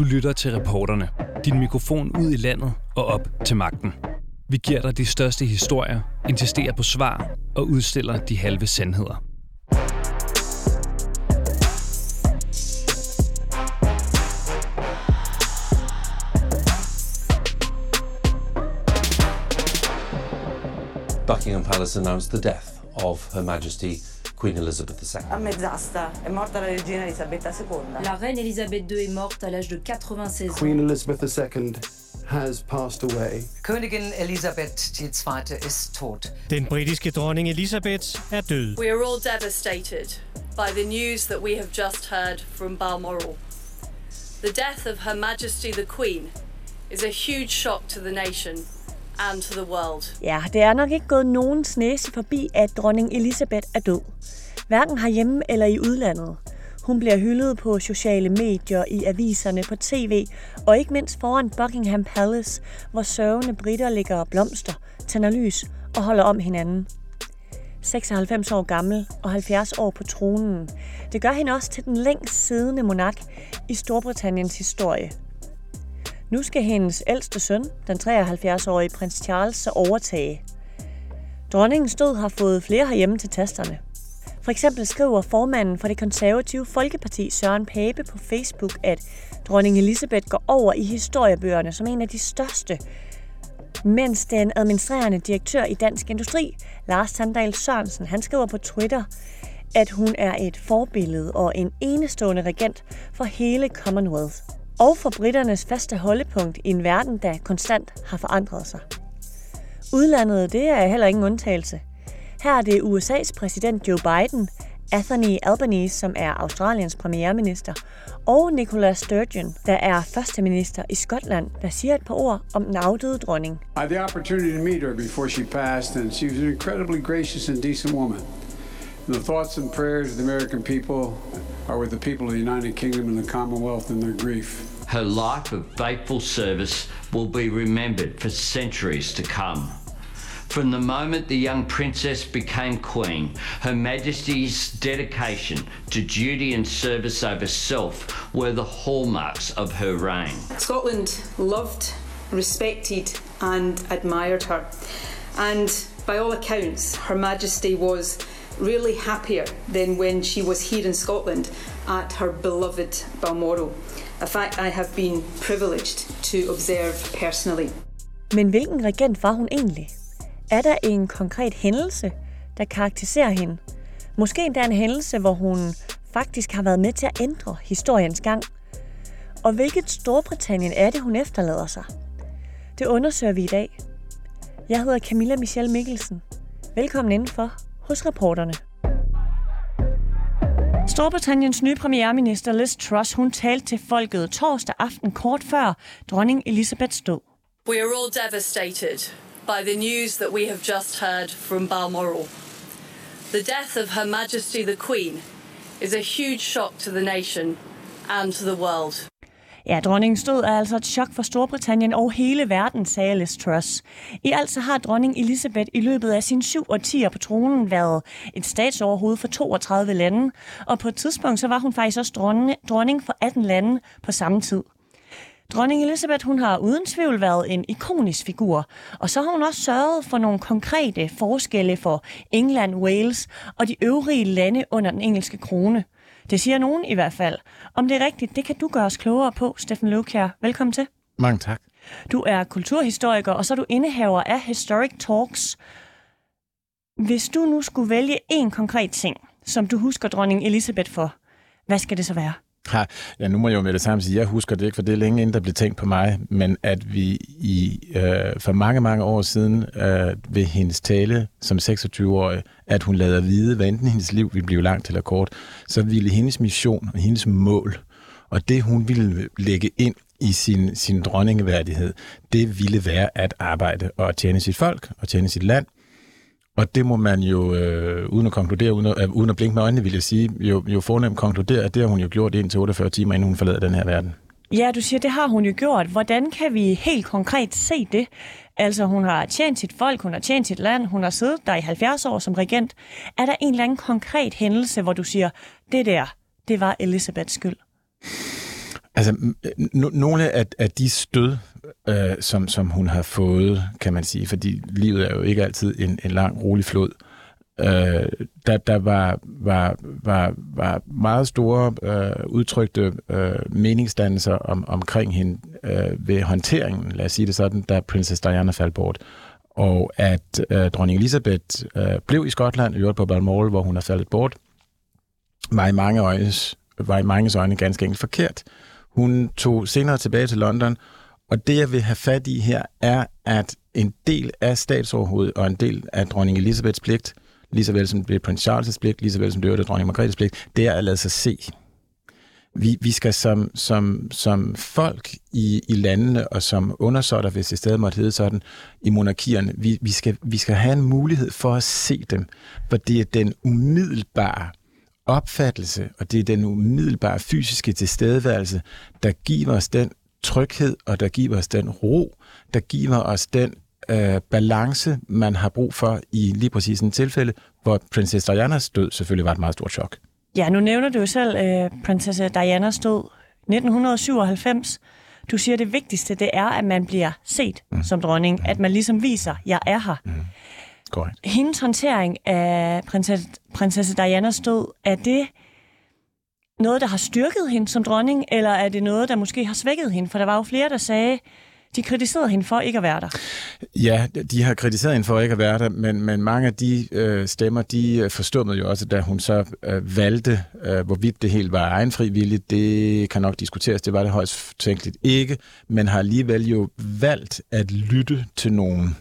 Du lytter til reporterne. Din mikrofon ud i landet og op til magten. Vi giver dig de største historier, insisterer på svar og udstiller de halve sandheder. Buckingham Palace announced the death of Her Majesty Queen Elizabeth II. A mezz'asta è morta la regina Elisabetta II. La reine Elisabeth II est morte à l'âge de 96 ans. Queen Elizabeth II has passed away. Königin Elisabeth II ist tot. Den britiske dronning Elisabeth er død. We are all devastated by the news that we have just heard from Balmoral. The death of Her Majesty the Queen is a huge shock to the nation and to the world. Ja, det er nok ikke gået nogen næse forbi, at dronning Elisabeth er død. Hverken herhjemme eller i udlandet. Hun bliver hyldet på sociale medier, i aviserne, på tv og ikke mindst foran Buckingham Palace, hvor sørgende britter ligger blomster, tænder lys og holder om hinanden. 96 år gammel og 70 år på tronen. Det gør hende også til den længst siddende monark i Storbritanniens historie. Nu skal hendes ældste søn, den 73-årige prins Charles, så overtage. Dronningens død har fået flere herhjemme til tasterne. For eksempel skriver formanden for det konservative Folkeparti Søren Pape på Facebook, at dronning Elisabeth går over i historiebøgerne som en af de største, mens den administrerende direktør i Dansk Industri, Lars Sandal Sørensen, han skriver på Twitter, at hun er et forbillede og en enestående regent for hele Commonwealth. Og for britternes faste holdepunkt i en verden, der konstant har forandret sig. Udlandet, det er heller ingen undtagelse. Her er det USA's præsident Joe Biden, Anthony Albanese, som er Australiens premierminister, og Nicola Sturgeon, der er førsteminister i Skotland, der siger et par ord om den afdøde dronning. I had the opportunity to meet her before she passed, and she was an incredibly gracious and decent woman. And the thoughts and prayers of the American people are with the people of the United Kingdom and the Commonwealth in their grief. Her life of faithful service will be remembered for centuries to come. From the moment the young princess became queen, Her Majesty's dedication to duty and service over self were the hallmarks of her reign. Scotland loved, respected, and admired her. And by all accounts, Her Majesty was really happier than when she was here in Scotland at her beloved Balmoral. A fact I have been privileged to observe personally. Men hvilken regent var hun egentlig? Er der en konkret hændelse, der karakteriserer hende? Måske endda en hændelse, hvor hun faktisk har været med til at ændre historiens gang. Og hvilket Storbritannien er det, hun efterlader sig? Det undersøger vi i dag. Jeg hedder Camilla Michelle Mikkelsen. Velkommen indenfor hos reporterne. Storbritanniens nye premierminister Liz Truss, hun talte til folket torsdag aften kort før dronning Elizabeths død. We are all devastated by the news that we have just heard from Balmoral. The death of Her Majesty the Queen is a huge shock to the nation and to the world. Ja, dronningens død er altså et chok for Storbritannien og hele verden, sagde Liz Truss. I alt så har dronning Elizabeth i løbet af sin syv årtier på tronen været et statsoverhoved for 32 lande, og på et tidspunkt så var hun faktisk også dronning, dronning for 18 lande på samme tid. Dronning Elizabeth hun har uden tvivl været en ikonisk figur, og så har hun også sørget for nogle konkrete forskelle for England, Wales og de øvrige lande under den engelske krone. Det siger nogen i hvert fald. Om det er rigtigt, det kan du gøre os klogere på, Steffen Løvkjær. Velkommen til. Mange tak. Du er kulturhistoriker, og så er du indehaver af Historic Talks. Hvis du nu skulle vælge en konkret ting, som du husker dronning Elisabeth for, hvad skal det så være? Ha, ja, nu må jeg jo med det samme sige, jeg husker det ikke, for det er længe inden der blev tænkt på mig, men at vi i øh, for mange, mange år siden øh, ved hendes tale som 26-årig, at hun lader vide, hvad enten hendes liv ville blive langt eller kort, så ville hendes mission og hendes mål, og det hun ville lægge ind i sin, sin dronningeværdighed, det ville være at arbejde og tjene sit folk og tjene sit land, og det må man jo, øh, uden at konkludere, uden at, øh, uden at blinke med øjnene, vil jeg sige, jo, jo fornemt konkludere, at det har hun jo gjort indtil 48 timer, inden hun forlader den her verden. Ja, du siger, det har hun jo gjort. Hvordan kan vi helt konkret se det? Altså, hun har tjent sit folk, hun har tjent sit land, hun har siddet der i 70 år som regent. Er der en eller anden konkret hændelse, hvor du siger, det der, det var Elisabeths skyld? Altså, no- nogle af, af de stød, øh, som, som hun har fået, kan man sige, fordi livet er jo ikke altid en, en lang, rolig flod, øh, der, der var, var, var, var meget store øh, udtrykte øh, meningsdannelser om, omkring hende øh, ved håndteringen, lad os sige det sådan, da prinsesse Diana faldt bort. Og at øh, dronning Elizabeth øh, blev i Skotland, i på Balmoral, hvor hun er faldet bort, var i mange øjnes, var i mange øjne ganske enkelt forkert. Hun tog senere tilbage til London, og det, jeg vil have fat i her, er, at en del af statsoverhovedet og en del af dronning Elisabeths pligt, lige så vel som det er prins Charles' pligt, lige så vel som det er dronning Margrethes pligt, det er at lade sig se. Vi, vi skal som, som, som folk i, i landene og som undersåtter, hvis det stadig måtte hedde sådan, i monarkierne, vi, vi, skal, vi skal have en mulighed for at se dem, for det er den umiddelbare opfattelse, og det er den umiddelbare fysiske tilstedeværelse, der giver os den tryghed, og der giver os den ro, der giver os den øh, balance, man har brug for i lige præcis en tilfælde, hvor prinsesse Dianas død selvfølgelig var et meget stort chok. Ja, nu nævner du jo selv øh, prinsesse Dianas død 1997. Du siger, at det vigtigste det er, at man bliver set mm. som dronning. Mm. At man ligesom viser, at jeg er her. Mm. Correct. Hendes håndtering af prinsesse, prinsesse Dianas død, er det noget, der har styrket hende som dronning, eller er det noget, der måske har svækket hende? For der var jo flere, der sagde, de kritiserede hende for ikke at være der. Ja, de har kritiseret hende for ikke at være der, men, men mange af de øh, stemmer, de øh, forstod jo også, da hun så øh, valgte, øh, hvorvidt det helt var egenfrivilligt. Det kan nok diskuteres, det var det højst tænkeligt ikke, men har alligevel jo valgt at lytte til nogen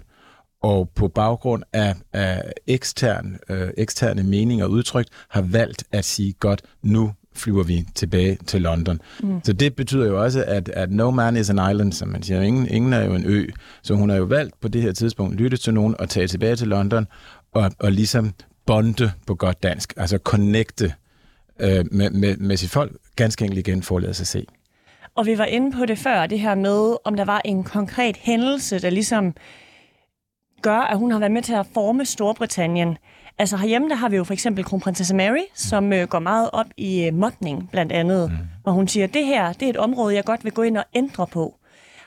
og på baggrund af, af ekstern, øh, eksterne meninger og udtryk, har valgt at sige, godt, nu flyver vi tilbage til London. Mm. Så det betyder jo også, at, at no man is an island, som man siger. Ingen, ingen er jo en ø. Så hun har jo valgt på det her tidspunkt lytte til nogen og tage tilbage til London og, og ligesom bonde på godt dansk, altså connecte øh, med, med, med sit folk, ganske enkelt igen for at lade sig se. Og vi var inde på det før, det her med, om der var en konkret hændelse, der ligesom gør, at hun har været med til at forme Storbritannien. Altså herhjemme, der har vi jo for eksempel kronprinsesse Mary, som øh, går meget op i øh, modning blandt andet. Mm. Og hun siger, det her det er et område, jeg godt vil gå ind og ændre på.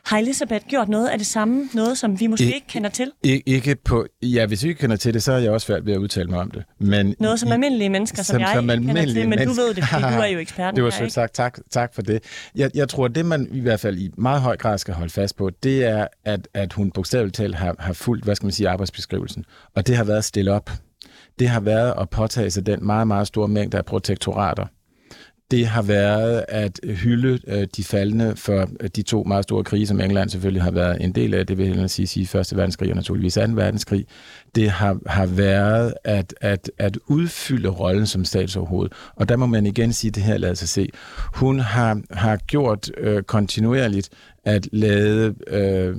Har Elisabeth gjort noget af det samme? Noget, som vi måske I, ikke kender til? I, ikke på... Ja, hvis vi ikke kender til det, så er jeg også svært ved at udtale mig om det. Men noget, som almindelige mennesker, som, som jeg som ikke kender til, men du ved det, fordi du er jo eksperten Det var sødt sagt. Tak, tak for det. Jeg, jeg tror, det man i hvert fald i meget høj grad skal holde fast på, det er, at, at hun bogstaveligt talt har, har fulgt, hvad skal man sige, arbejdsbeskrivelsen. Og det har været at stille op det har været at påtage sig den meget, meget store mængde af protektorater. Det har været at hylde øh, de faldende for øh, de to meget store krige, som England selvfølgelig har været en del af. Det vil jeg sige, sige Første Verdenskrig og naturligvis Anden Verdenskrig. Det har, har været at, at, at udfylde rollen som statsoverhoved. Og der må man igen sige, at det her lader sig se. Hun har, har gjort øh, kontinuerligt at lade øh,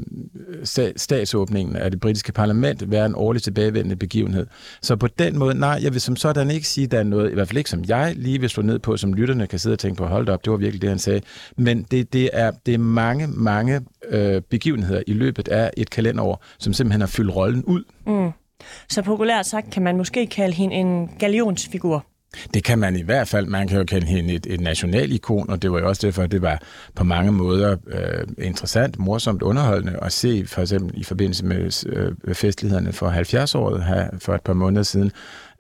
statsåbningen af det britiske parlament være en årlig tilbagevendende begivenhed. Så på den måde, nej, jeg vil som sådan ikke sige, at der er noget, i hvert fald ikke som jeg lige vil slå ned på, som lytterne kan sidde og tænke på, hold op, det var virkelig det, han sagde. Men det, det, er, det er mange, mange øh, begivenheder i løbet af et kalenderår, som simpelthen har fyldt rollen ud. Mm. Så populært sagt kan man måske kalde hende en galionsfigur. Det kan man i hvert fald. Man kan jo kalde hende et, et nationalikon, og det var jo også derfor, at det var på mange måder øh, interessant, morsomt, underholdende at se, for eksempel i forbindelse med øh, festlighederne for 70-året her for et par måneder siden,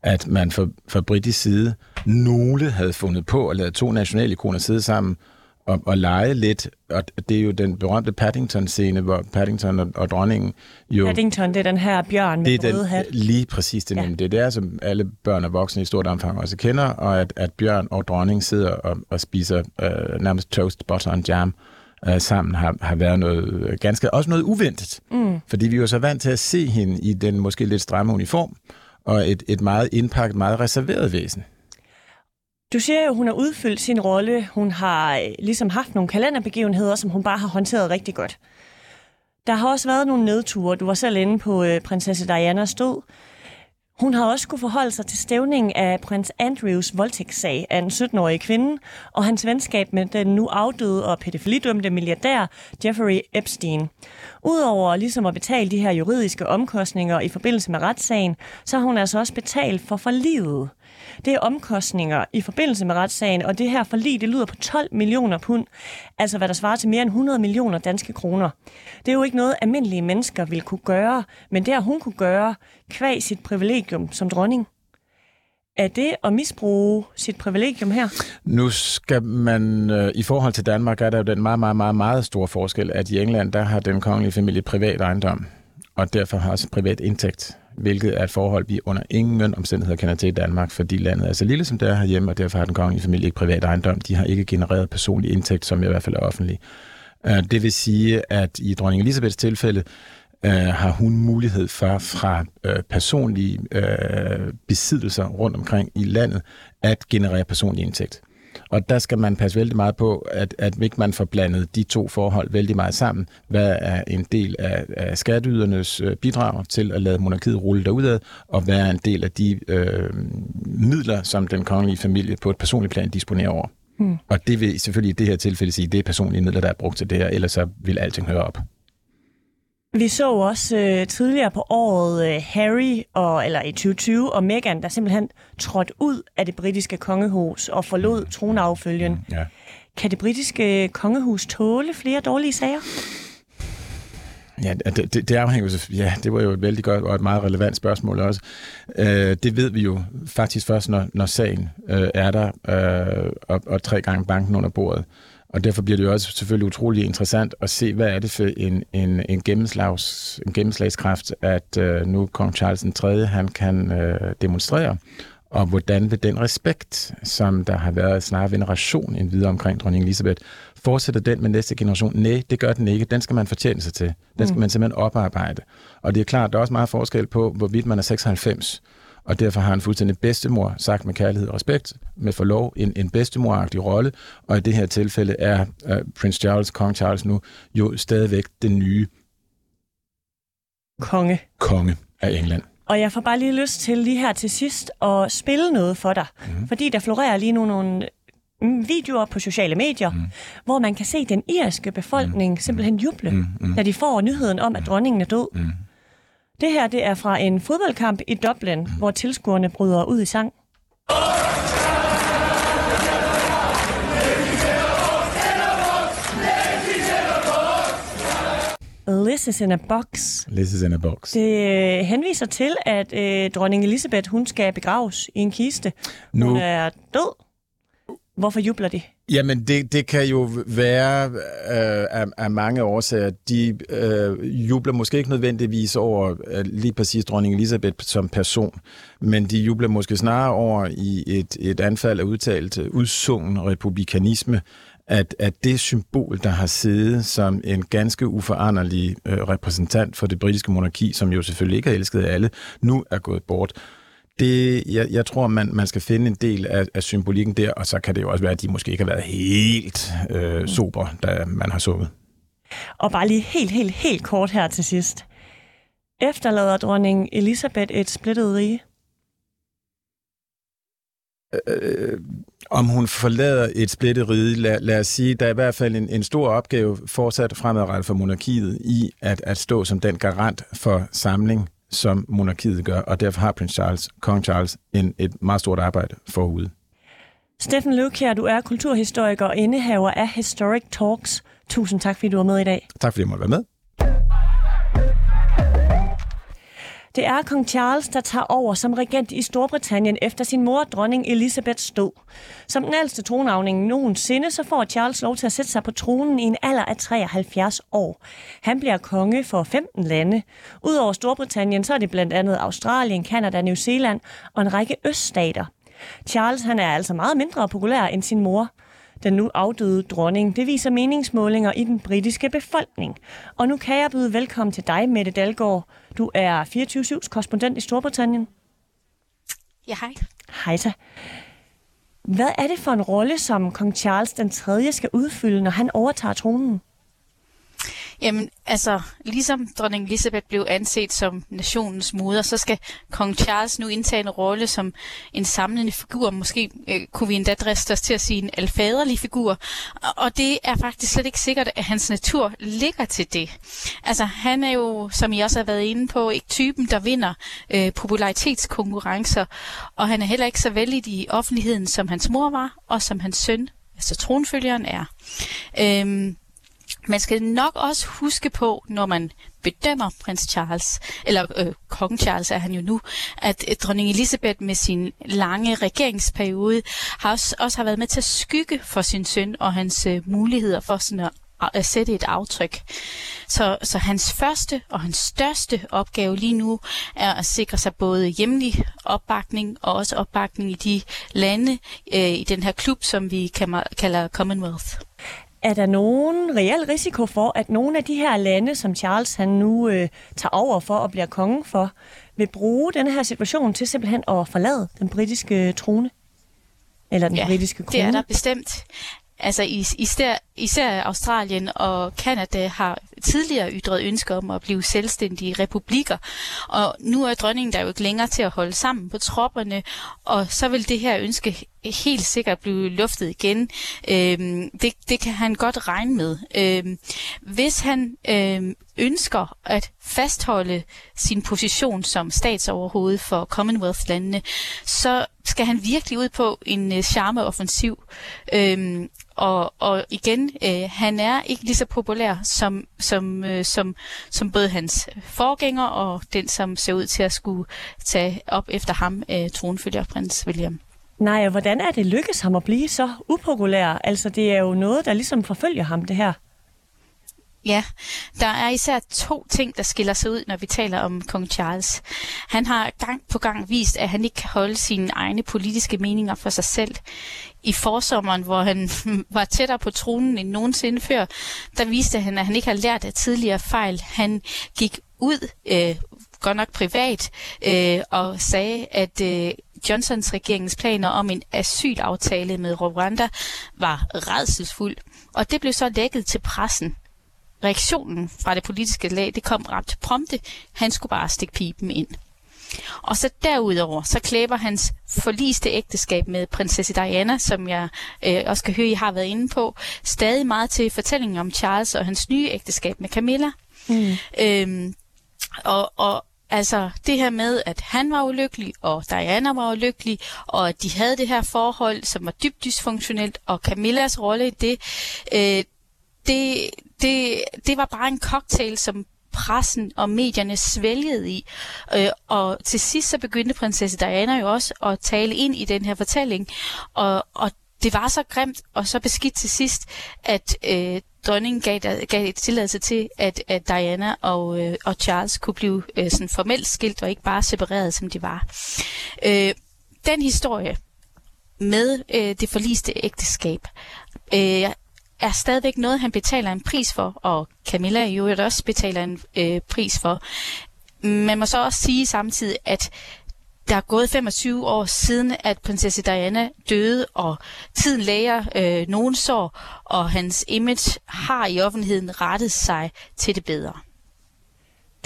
at man fra, fra britisk side, nogle havde fundet på at lade to nationalikoner sidde sammen og, og lege lidt. Og det er jo den berømte Paddington-scene, hvor Paddington og, og dronningen jo... Paddington, det er den her bjørn med det er hat. Lige præcis det, ja. det er der, som alle børn og voksne i stort omfang også kender, og at, at bjørn og dronning sidder og, og spiser øh, nærmest toast, butter and jam øh, sammen, har, har været noget ganske... Også noget uventet. Mm. Fordi vi er jo så vant til at se hende i den måske lidt stramme uniform, og et, et meget indpakket, meget reserveret væsen. Du siger jo, at hun har udfyldt sin rolle. Hun har øh, ligesom haft nogle kalenderbegivenheder, som hun bare har håndteret rigtig godt. Der har også været nogle nedture. Du var selv inde på øh, prinsesse Dianas død. Hun har også kunne forholde sig til stævningen af prins Andrews voldtægtssag af en 17-årig kvinde og hans venskab med den nu afdøde og pædofilidømte milliardær Jeffrey Epstein. Udover ligesom at betale de her juridiske omkostninger i forbindelse med retssagen, så har hun altså også betalt for forlivet. Det er omkostninger i forbindelse med retssagen, og det her forlig, det lyder på 12 millioner pund, altså hvad der svarer til mere end 100 millioner danske kroner. Det er jo ikke noget, almindelige mennesker vil kunne gøre, men det har hun kunne gøre kvæg sit privilegium som dronning. Er det at misbruge sit privilegium her? Nu skal man, øh, i forhold til Danmark, er der jo den meget, meget, meget, meget store forskel, at i England, der har den kongelige familie privat ejendom, og derfor har også privat indtægt hvilket er et forhold, vi under ingen omstændigheder kender til i Danmark, fordi landet er så lille, som det er herhjemme, og derfor har den kongelige familie ikke privat ejendom. De har ikke genereret personlig indtægt, som i hvert fald er offentlig. Øh, det vil sige, at i dronning Elisabeths tilfælde, øh, har hun mulighed for fra øh, personlige øh, besiddelser rundt omkring i landet at generere personlig indtægt. Og der skal man passe vældig meget på, at, at ikke man får blandet de to forhold vældig meget sammen. Hvad er en del af, af skatteydernes øh, bidrag til at lade monarkiet rulle derudad, og hvad er en del af de øh, midler, som den kongelige familie på et personligt plan disponerer over. Hmm. Og det vil selvfølgelig i det her tilfælde sige, at det er personlige midler, der er brugt til det her, ellers så vil alting høre op. Vi så også øh, tidligere på året øh, Harry, og, eller i 2020, og Meghan, der simpelthen trådte ud af det britiske kongehus og forlod tronaffølgen. Ja. Kan det britiske kongehus tåle flere dårlige sager? Ja, det, det, det afhænger jo, ja, det var jo et vældig godt og et meget relevant spørgsmål også. Øh, det ved vi jo faktisk først, når, når sagen øh, er der, øh, og, og tre gange banken under bordet. Og derfor bliver det jo også selvfølgelig utrolig interessant at se, hvad er det for en, en, en, gennemslags, en gennemslagskraft, at øh, nu kong Charles 3. han kan øh, demonstrere, og hvordan vil den respekt, som der har været snarere veneration en videre omkring dronning Elisabeth, fortsætter den med næste generation? Nej, det gør den ikke. Den skal man fortjene sig til. Den skal mm. man simpelthen oparbejde. Og det er klart, der er også meget forskel på, hvorvidt man er 96 og derfor har han fuldstændig bedstemor, sagt med kærlighed og respekt, med forlov, en, en bedstemoragtig rolle, og i det her tilfælde er uh, Prince Charles, Kong Charles nu, jo stadigvæk den nye konge. konge af England. Og jeg får bare lige lyst til lige her til sidst at spille noget for dig, mm. fordi der florerer lige nu nogle mm, videoer på sociale medier, mm. hvor man kan se den irske befolkning mm. simpelthen juble, mm. Mm. da de får nyheden om, at dronningen er død. Mm. Det her det er fra en fodboldkamp i Dublin, hvor tilskuerne bryder ud i sang. This is in a box. This is in a box. Det øh, henviser til, at øh, dronning Elisabeth hun skal begraves i en kiste. Nu... Hun er død. Hvorfor jubler de? Jamen, det, det kan jo være øh, af, af mange årsager. De øh, jubler måske ikke nødvendigvis over øh, lige præcis dronning Elisabeth som person, men de jubler måske snarere over i et, et anfald af udtalt udsungen republikanisme, at, at det symbol, der har siddet som en ganske uforanderlig øh, repræsentant for det britiske monarki, som jo selvfølgelig ikke er elsket af alle, nu er gået bort det, jeg, jeg tror, man, man skal finde en del af, af symbolikken der, og så kan det jo også være, at de måske ikke har været helt øh, sober, da man har sunget. Og bare lige helt, helt, helt kort her til sidst. Efterlader dronning Elisabeth et splittet rige? Øh, om hun forlader et splittet rige, lad, lad os sige, der er i hvert fald en, en stor opgave fortsat fremadrettet for monarkiet i at, at stå som den garant for samling som monarkiet gør, og derfor har prins Charles, kong Charles, en, et meget stort arbejde forude. Steffen Løvkjær, du er kulturhistoriker og indehaver af Historic Talks. Tusind tak, fordi du var med i dag. Tak, fordi jeg måtte være med. Det er kong Charles, der tager over som regent i Storbritannien efter sin mor, dronning Elizabeths død. Som den ældste tronavning nogensinde, så får Charles lov til at sætte sig på tronen i en alder af 73 år. Han bliver konge for 15 lande. Udover Storbritannien, så er det blandt andet Australien, Kanada, New Zealand og en række øststater. Charles han er altså meget mindre populær end sin mor den nu afdøde dronning. Det viser meningsmålinger i den britiske befolkning. Og nu kan jeg byde velkommen til dig, Mette Dalgaard. Du er 24-7's korrespondent i Storbritannien. Ja, hej. Hej så. Hvad er det for en rolle, som kong Charles den 3. skal udfylde, når han overtager tronen? Jamen, altså, ligesom dronning Elisabeth blev anset som nationens moder, så skal kong Charles nu indtage en rolle som en samlende figur. Måske øh, kunne vi endda driste os til at sige en alfaderlig figur. Og det er faktisk slet ikke sikkert, at hans natur ligger til det. Altså, han er jo, som I også har været inde på, ikke typen, der vinder øh, popularitetskonkurrencer. Og han er heller ikke så vældig i offentligheden, som hans mor var, og som hans søn, altså tronfølgeren, er. Øhm, man skal nok også huske på, når man bedømmer prins Charles, eller øh, kong Charles er han jo nu, at øh, dronning Elisabeth med sin lange regeringsperiode har også, også har været med til at skygge for sin søn og hans øh, muligheder for sådan at at sætte et aftryk. Så, så hans første og hans største opgave lige nu er at sikre sig både hjemlig opbakning og også opbakning i de lande øh, i den her klub, som vi kalder Commonwealth. Er der nogen reel risiko for, at nogle af de her lande, som Charles han nu øh, tager over for og bliver konge for, vil bruge denne her situation til simpelthen at forlade den britiske trone? Eller den ja, britiske krone? det er der bestemt. Altså især, især Australien og Kanada har tidligere ytret ønsker om at blive selvstændige republikker. Og nu er dronningen der jo ikke længere til at holde sammen på tropperne, og så vil det her ønske helt sikkert blive luftet igen. Øhm, det, det kan han godt regne med. Øhm, hvis han øhm, ønsker at fastholde sin position som statsoverhoved for Commonwealth-landene, så skal han virkelig ud på en øh, charmeoffensiv. Øhm, og, og igen, øh, han er ikke lige så populær som, som, øh, som, som både hans forgænger og den, som ser ud til at skulle tage op efter ham, øh, tronfølger prins William. Nej, og hvordan er det lykkes ham at blive så upopulær? Altså, det er jo noget, der ligesom forfølger ham, det her. Ja, der er især to ting, der skiller sig ud, når vi taler om kong Charles. Han har gang på gang vist, at han ikke kan holde sine egne politiske meninger for sig selv. I forsommeren, hvor han var tættere på tronen end nogensinde før, der viste han, at han ikke har lært af tidligere fejl. Han gik ud, øh, godt nok privat, øh, og sagde, at øh, Johnsons regeringens planer om en asylaftale med Rwanda var redselsfuld. Og det blev så lækket til pressen reaktionen fra det politiske lag, det kom ret prompte. Han skulle bare stikke pipen ind. Og så derudover, så klæber hans forliste ægteskab med prinsesse Diana, som jeg øh, også kan høre, I har været inde på, stadig meget til fortællingen om Charles og hans nye ægteskab med Camilla. Mm. Øhm, og, og altså det her med, at han var ulykkelig, og Diana var ulykkelig, og at de havde det her forhold, som var dybt dysfunktionelt, og Camillas rolle i det, øh, det, det, det var bare en cocktail, som pressen og medierne svælgede i. Øh, og til sidst så begyndte prinsesse Diana jo også at tale ind i den her fortælling. Og, og det var så grimt og så beskidt til sidst, at øh, dronningen gav, gav et tilladelse til, at, at Diana og, øh, og Charles kunne blive øh, sådan formelt skilt og ikke bare separeret, som de var. Øh, den historie med øh, det forliste ægteskab øh, er stadigvæk noget, han betaler en pris for, og Camilla jo også betaler en øh, pris for. Man må så også sige samtidig, at der er gået 25 år siden, at prinsesse Diana døde, og tiden læger øh, nogen sår, og hans image har i offentligheden rettet sig til det bedre.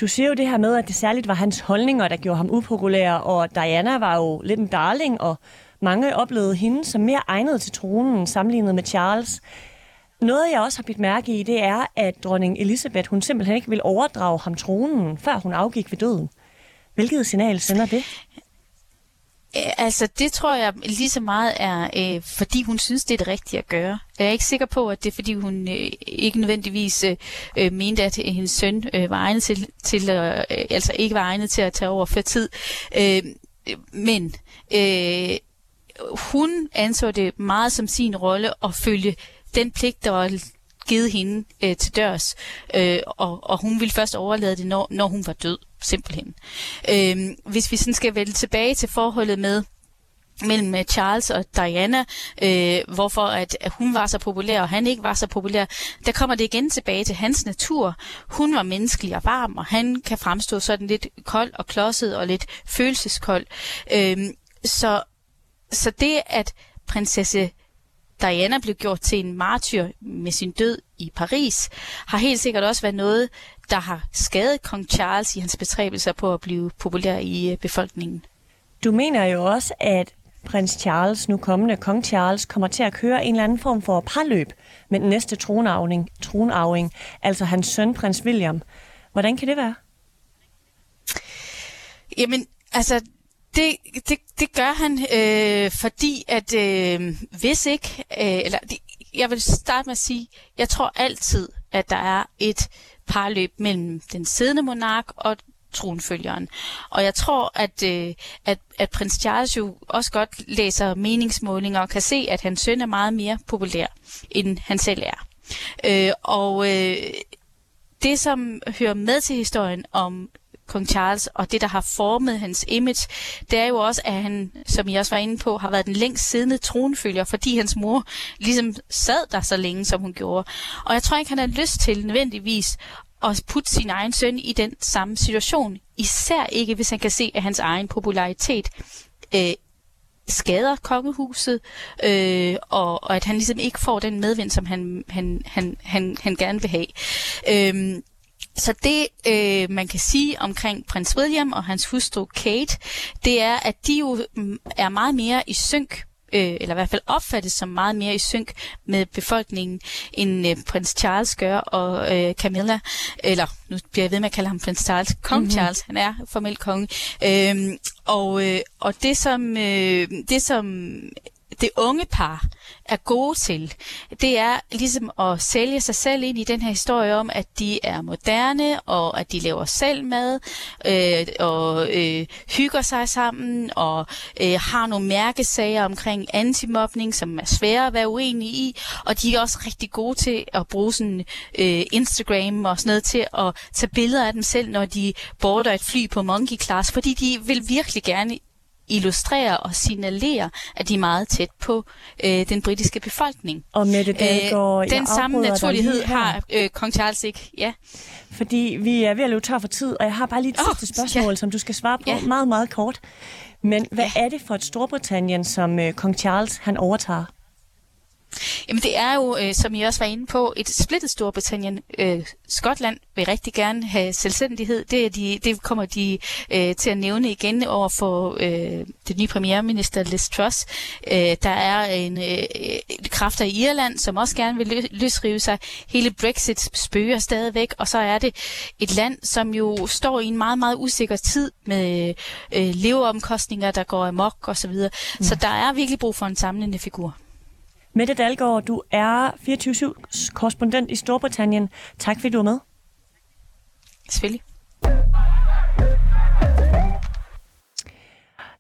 Du siger jo det her med, at det særligt var hans holdninger, der gjorde ham upopulær, og Diana var jo lidt en darling, og mange oplevede hende som mere egnet til tronen sammenlignet med Charles. Noget, jeg også har bidt mærke i, det er, at dronning Elisabeth, hun simpelthen ikke vil overdrage ham tronen, før hun afgik ved døden. Hvilket signal sender det? Øh, altså, det tror jeg lige så meget er, øh, fordi hun synes, det er det rigtige at gøre. Jeg er ikke sikker på, at det er, fordi hun øh, ikke nødvendigvis øh, øh mente, at hendes søn øh, var egnet til, til øh, altså ikke var egnet til at tage over for tid. Øh, men øh, hun anså det meget som sin rolle at følge den pligt, der var givet hende øh, til dørs, øh, og, og hun ville først overlade det, når, når hun var død, simpelthen. Øh, hvis vi sådan skal vælge tilbage til forholdet med mellem øh, Charles og Diana, øh, hvorfor at, at hun var så populær, og han ikke var så populær, der kommer det igen tilbage til hans natur. Hun var menneskelig og varm, og han kan fremstå sådan lidt kold og klodset og lidt følelseskold. Øh, så, så det, at prinsesse Diana blev gjort til en martyr med sin død i Paris, har helt sikkert også været noget, der har skadet kong Charles i hans bestræbelser på at blive populær i øh, befolkningen. Du mener jo også, at prins Charles, nu kommende kong Charles, kommer til at køre en eller anden form for parløb med den næste tronarving, tronarving altså hans søn, prins William. Hvordan kan det være? Jamen, altså, det, det, det gør han, øh, fordi at øh, hvis ikke, øh, eller det, jeg vil starte med at sige, jeg tror altid, at der er et parløb mellem den siddende monark og tronfølgeren. Og jeg tror, at, øh, at, at prins Charles jo også godt læser meningsmålinger og kan se, at hans søn er meget mere populær, end han selv er. Øh, og øh, det, som hører med til historien om kong Charles, og det, der har formet hans image, det er jo også, at han, som I også var inde på, har været den længst siddende tronfølger, fordi hans mor ligesom sad der så længe, som hun gjorde. Og jeg tror ikke, han har lyst til nødvendigvis at putte sin egen søn i den samme situation. Især ikke, hvis han kan se, at hans egen popularitet øh, skader kongehuset, øh, og, og at han ligesom ikke får den medvind, som han, han, han, han, han gerne vil have. Øh, så det, øh, man kan sige omkring prins William og hans hustru Kate, det er, at de jo mm, er meget mere i synk øh, eller i hvert fald opfattes som meget mere i synk med befolkningen, end øh, prins Charles gør, og øh, Camilla, eller nu bliver jeg ved med at kalde ham prins Charles, kong mm-hmm. Charles, han er formelt konge. Øh, og, øh, og det som, øh, det som det unge par er gode til, det er ligesom at sælge sig selv ind i den her historie om, at de er moderne, og at de laver selv mad, øh, og øh, hygger sig sammen, og øh, har nogle mærkesager omkring antimobning, som er svære at være uenige i, og de er også rigtig gode til at bruge sådan øh, Instagram og sådan noget til at tage billeder af dem selv, når de border et fly på Monkey Class, fordi de vil virkelig gerne illustrere og signalere, at de er meget tæt på øh, den britiske befolkning. Og Mette Dahlgaard, øh, Den samme naturlighed har øh, kong Charles ikke. Ja. Fordi vi er ved at løbe tør for tid, og jeg har bare lige et oh, sidste spørgsmål, ja. som du skal svare på ja. meget, meget kort. Men hvad ja. er det for et Storbritannien, som øh, kong Charles han overtager? Jamen det er jo, øh, som I også var inde på, et splittet Storbritannien. Øh, Skotland vil rigtig gerne have selvstændighed. Det, er de, det kommer de øh, til at nævne igen over for øh, det nye premierminister Liz Truss. Øh, der er en øh, kræfter i Irland, som også gerne vil lø- løsrive sig. Hele Brexit spøger stadigvæk, og så er det et land, som jo står i en meget, meget usikker tid med øh, leveomkostninger, der går amok osv. Så, videre. Mm. så der er virkelig brug for en samlende figur. Mette Dalgaard, du er 24-7 korrespondent i Storbritannien. Tak fordi du er med. Selvfølgelig.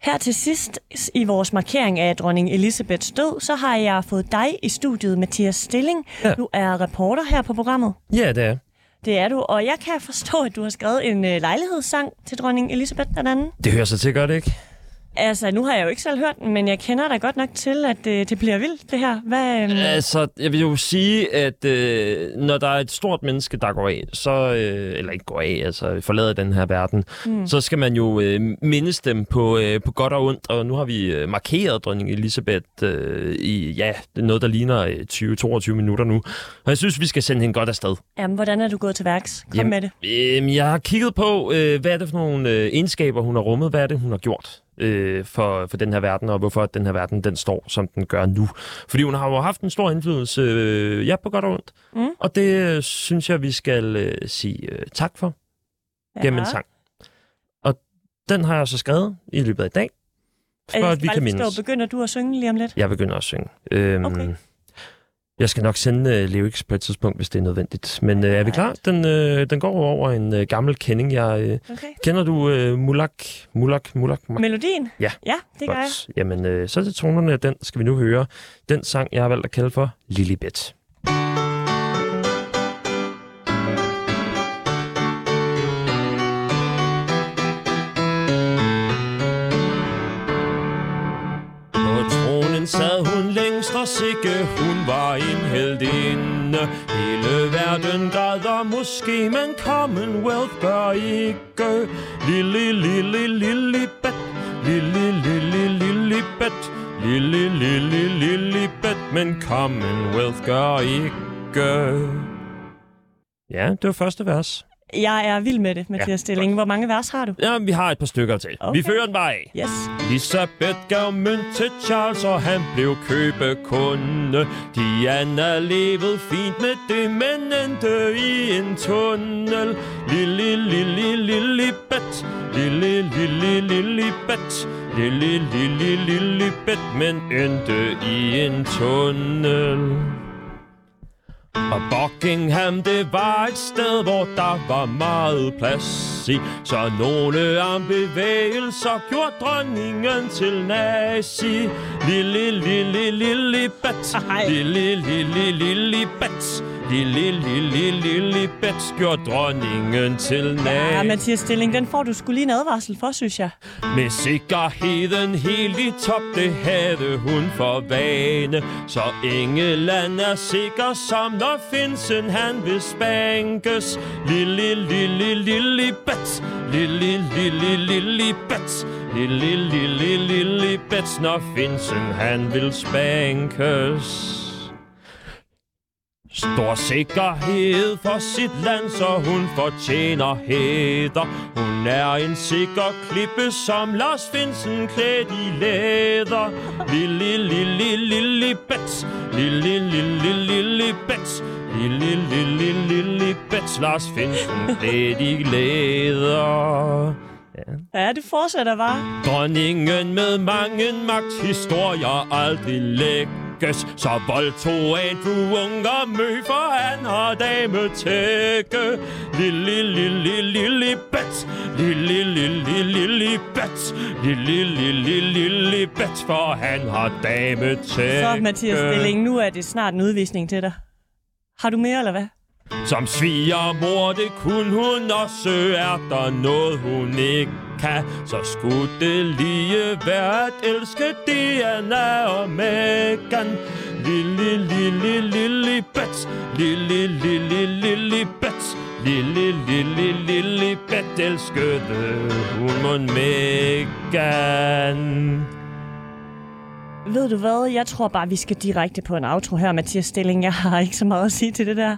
Her til sidst i vores markering af dronning Elisabeths død, så har jeg fået dig i studiet, Mathias Stilling. Ja. Du er reporter her på programmet. Ja, det er det er du, og jeg kan forstå, at du har skrevet en øh, lejlighedssang til dronning Elisabeth den anden. Det hører sig til godt, ikke? Altså, nu har jeg jo ikke selv hørt den, men jeg kender da godt nok til, at det, øh, det bliver vildt, det her. Hvad, øhm... Altså, jeg vil jo sige, at øh, når der er et stort menneske, der går af, så, øh, eller ikke går af, altså forlader den her verden, mm. så skal man jo øh, mindes dem på, øh, på godt og ondt, og nu har vi øh, markeret dronning Elisabeth øh, i, ja, noget, der ligner 20-22 minutter nu, og jeg synes, vi skal sende hende godt afsted. Jamen, hvordan er du gået til værks? Kom Jamen, med det. Øh, jeg har kigget på, øh, hvad er det for nogle øh, egenskaber, hun har rummet, hvad er det, hun har gjort øh, for, for den her verden, og hvorfor den her verden den står, som den gør nu. Fordi hun har jo haft en stor indflydelse, øh, ja, på godt og ondt. Mm. Og det øh, synes jeg, vi skal øh, sige øh, tak for ja. gennem en sang. Og den har jeg så skrevet i løbet af i dag, for at vi kan mindes. Begynder du at synge lige om lidt? Jeg begynder at synge. Øhm, okay. Jeg skal nok sende uh, lyrics på et tidspunkt, hvis det er nødvendigt. Men uh, er vi klar? Den, uh, den går over en uh, gammel kending. Jeg, uh, okay. Kender du uh, Mulak, Mulak, Mulak? Melodien? Ja. Ja, det gør jeg. Jamen, uh, så er det tonerne af den, skal vi nu høre. Den sang, jeg har valgt at kalde for Lilibet. sad længst sikke, hun var en heldinde. Hele verden græder måske, men Commonwealth gør ikke. Lille, lille, lille bet, lille, lille, lille bet. Lille, lille, lille bet, men Commonwealth gør ikke. Ja, det var første vers. Jeg er vild med det, Mathias ja, Stilling. Hvor mange vers har du? Ja, vi har et par stykker til. Okay. Vi fører den bare af. Yes. Elisabeth gav mønt til Charles, og han blev købekunde. Diana levede fint med det, men endte i en tunnel. Lille, lille, lille bet. Lille, lille, lille bet. Lille, lille, lille bet, men endte i en tunnel. Og Buckingham, det var et sted, hvor der var meget plads i. Så nogle armbevægelser gjorde dronningen til nazi. Lille, lille, lille bat. Lille, lille, lille bat. Lille, lille, lille bet gjorde dronningen til nazi. Ja, Mathias Stilling, den får du skulle lige en advarsel for, synes jeg. Med sikkerheden helt i top, det havde hun for vane. Så England er sikker som når Finsen han vil spankes. Lille, lille, lille bet. Lille, lille, lille bet. Lille, lille, lille bet, når Finsen han vil spankes. Stor sikkerhed for sit land, så hun fortjener hæder. Hun er en sikker klippe, som Lars Finsen klædt i læder. Lille, lille, lille bet. Lille, lille, lille bet. Lille, lille, lille bet. Lars Finsen klædt i læder. Ja. ja, det fortsætter bare. Dronningen med mange magthistorier aldrig lægges Så voldtog Andrew Unger mø, for han har dame tække Lille, lille, lille bet Lille, lille, lille bet Lille, lille, lille bet For han har dame tække Så, Mathias Stilling, nu er det snart en udvisning til dig. Har du mere, eller hvad? Som svigermor, det kunne hun også Er der noget, hun ikke kan Så skulle det lige være at elske Diana og Megan Lille, lille, lille bet Lille, lille, lille bet Lille, lille, lille bet Elskede hun mon Megan Ved du hvad? Jeg tror bare, vi skal direkte på en outro her, Mathias Stilling. Jeg har ikke så meget at sige til det der.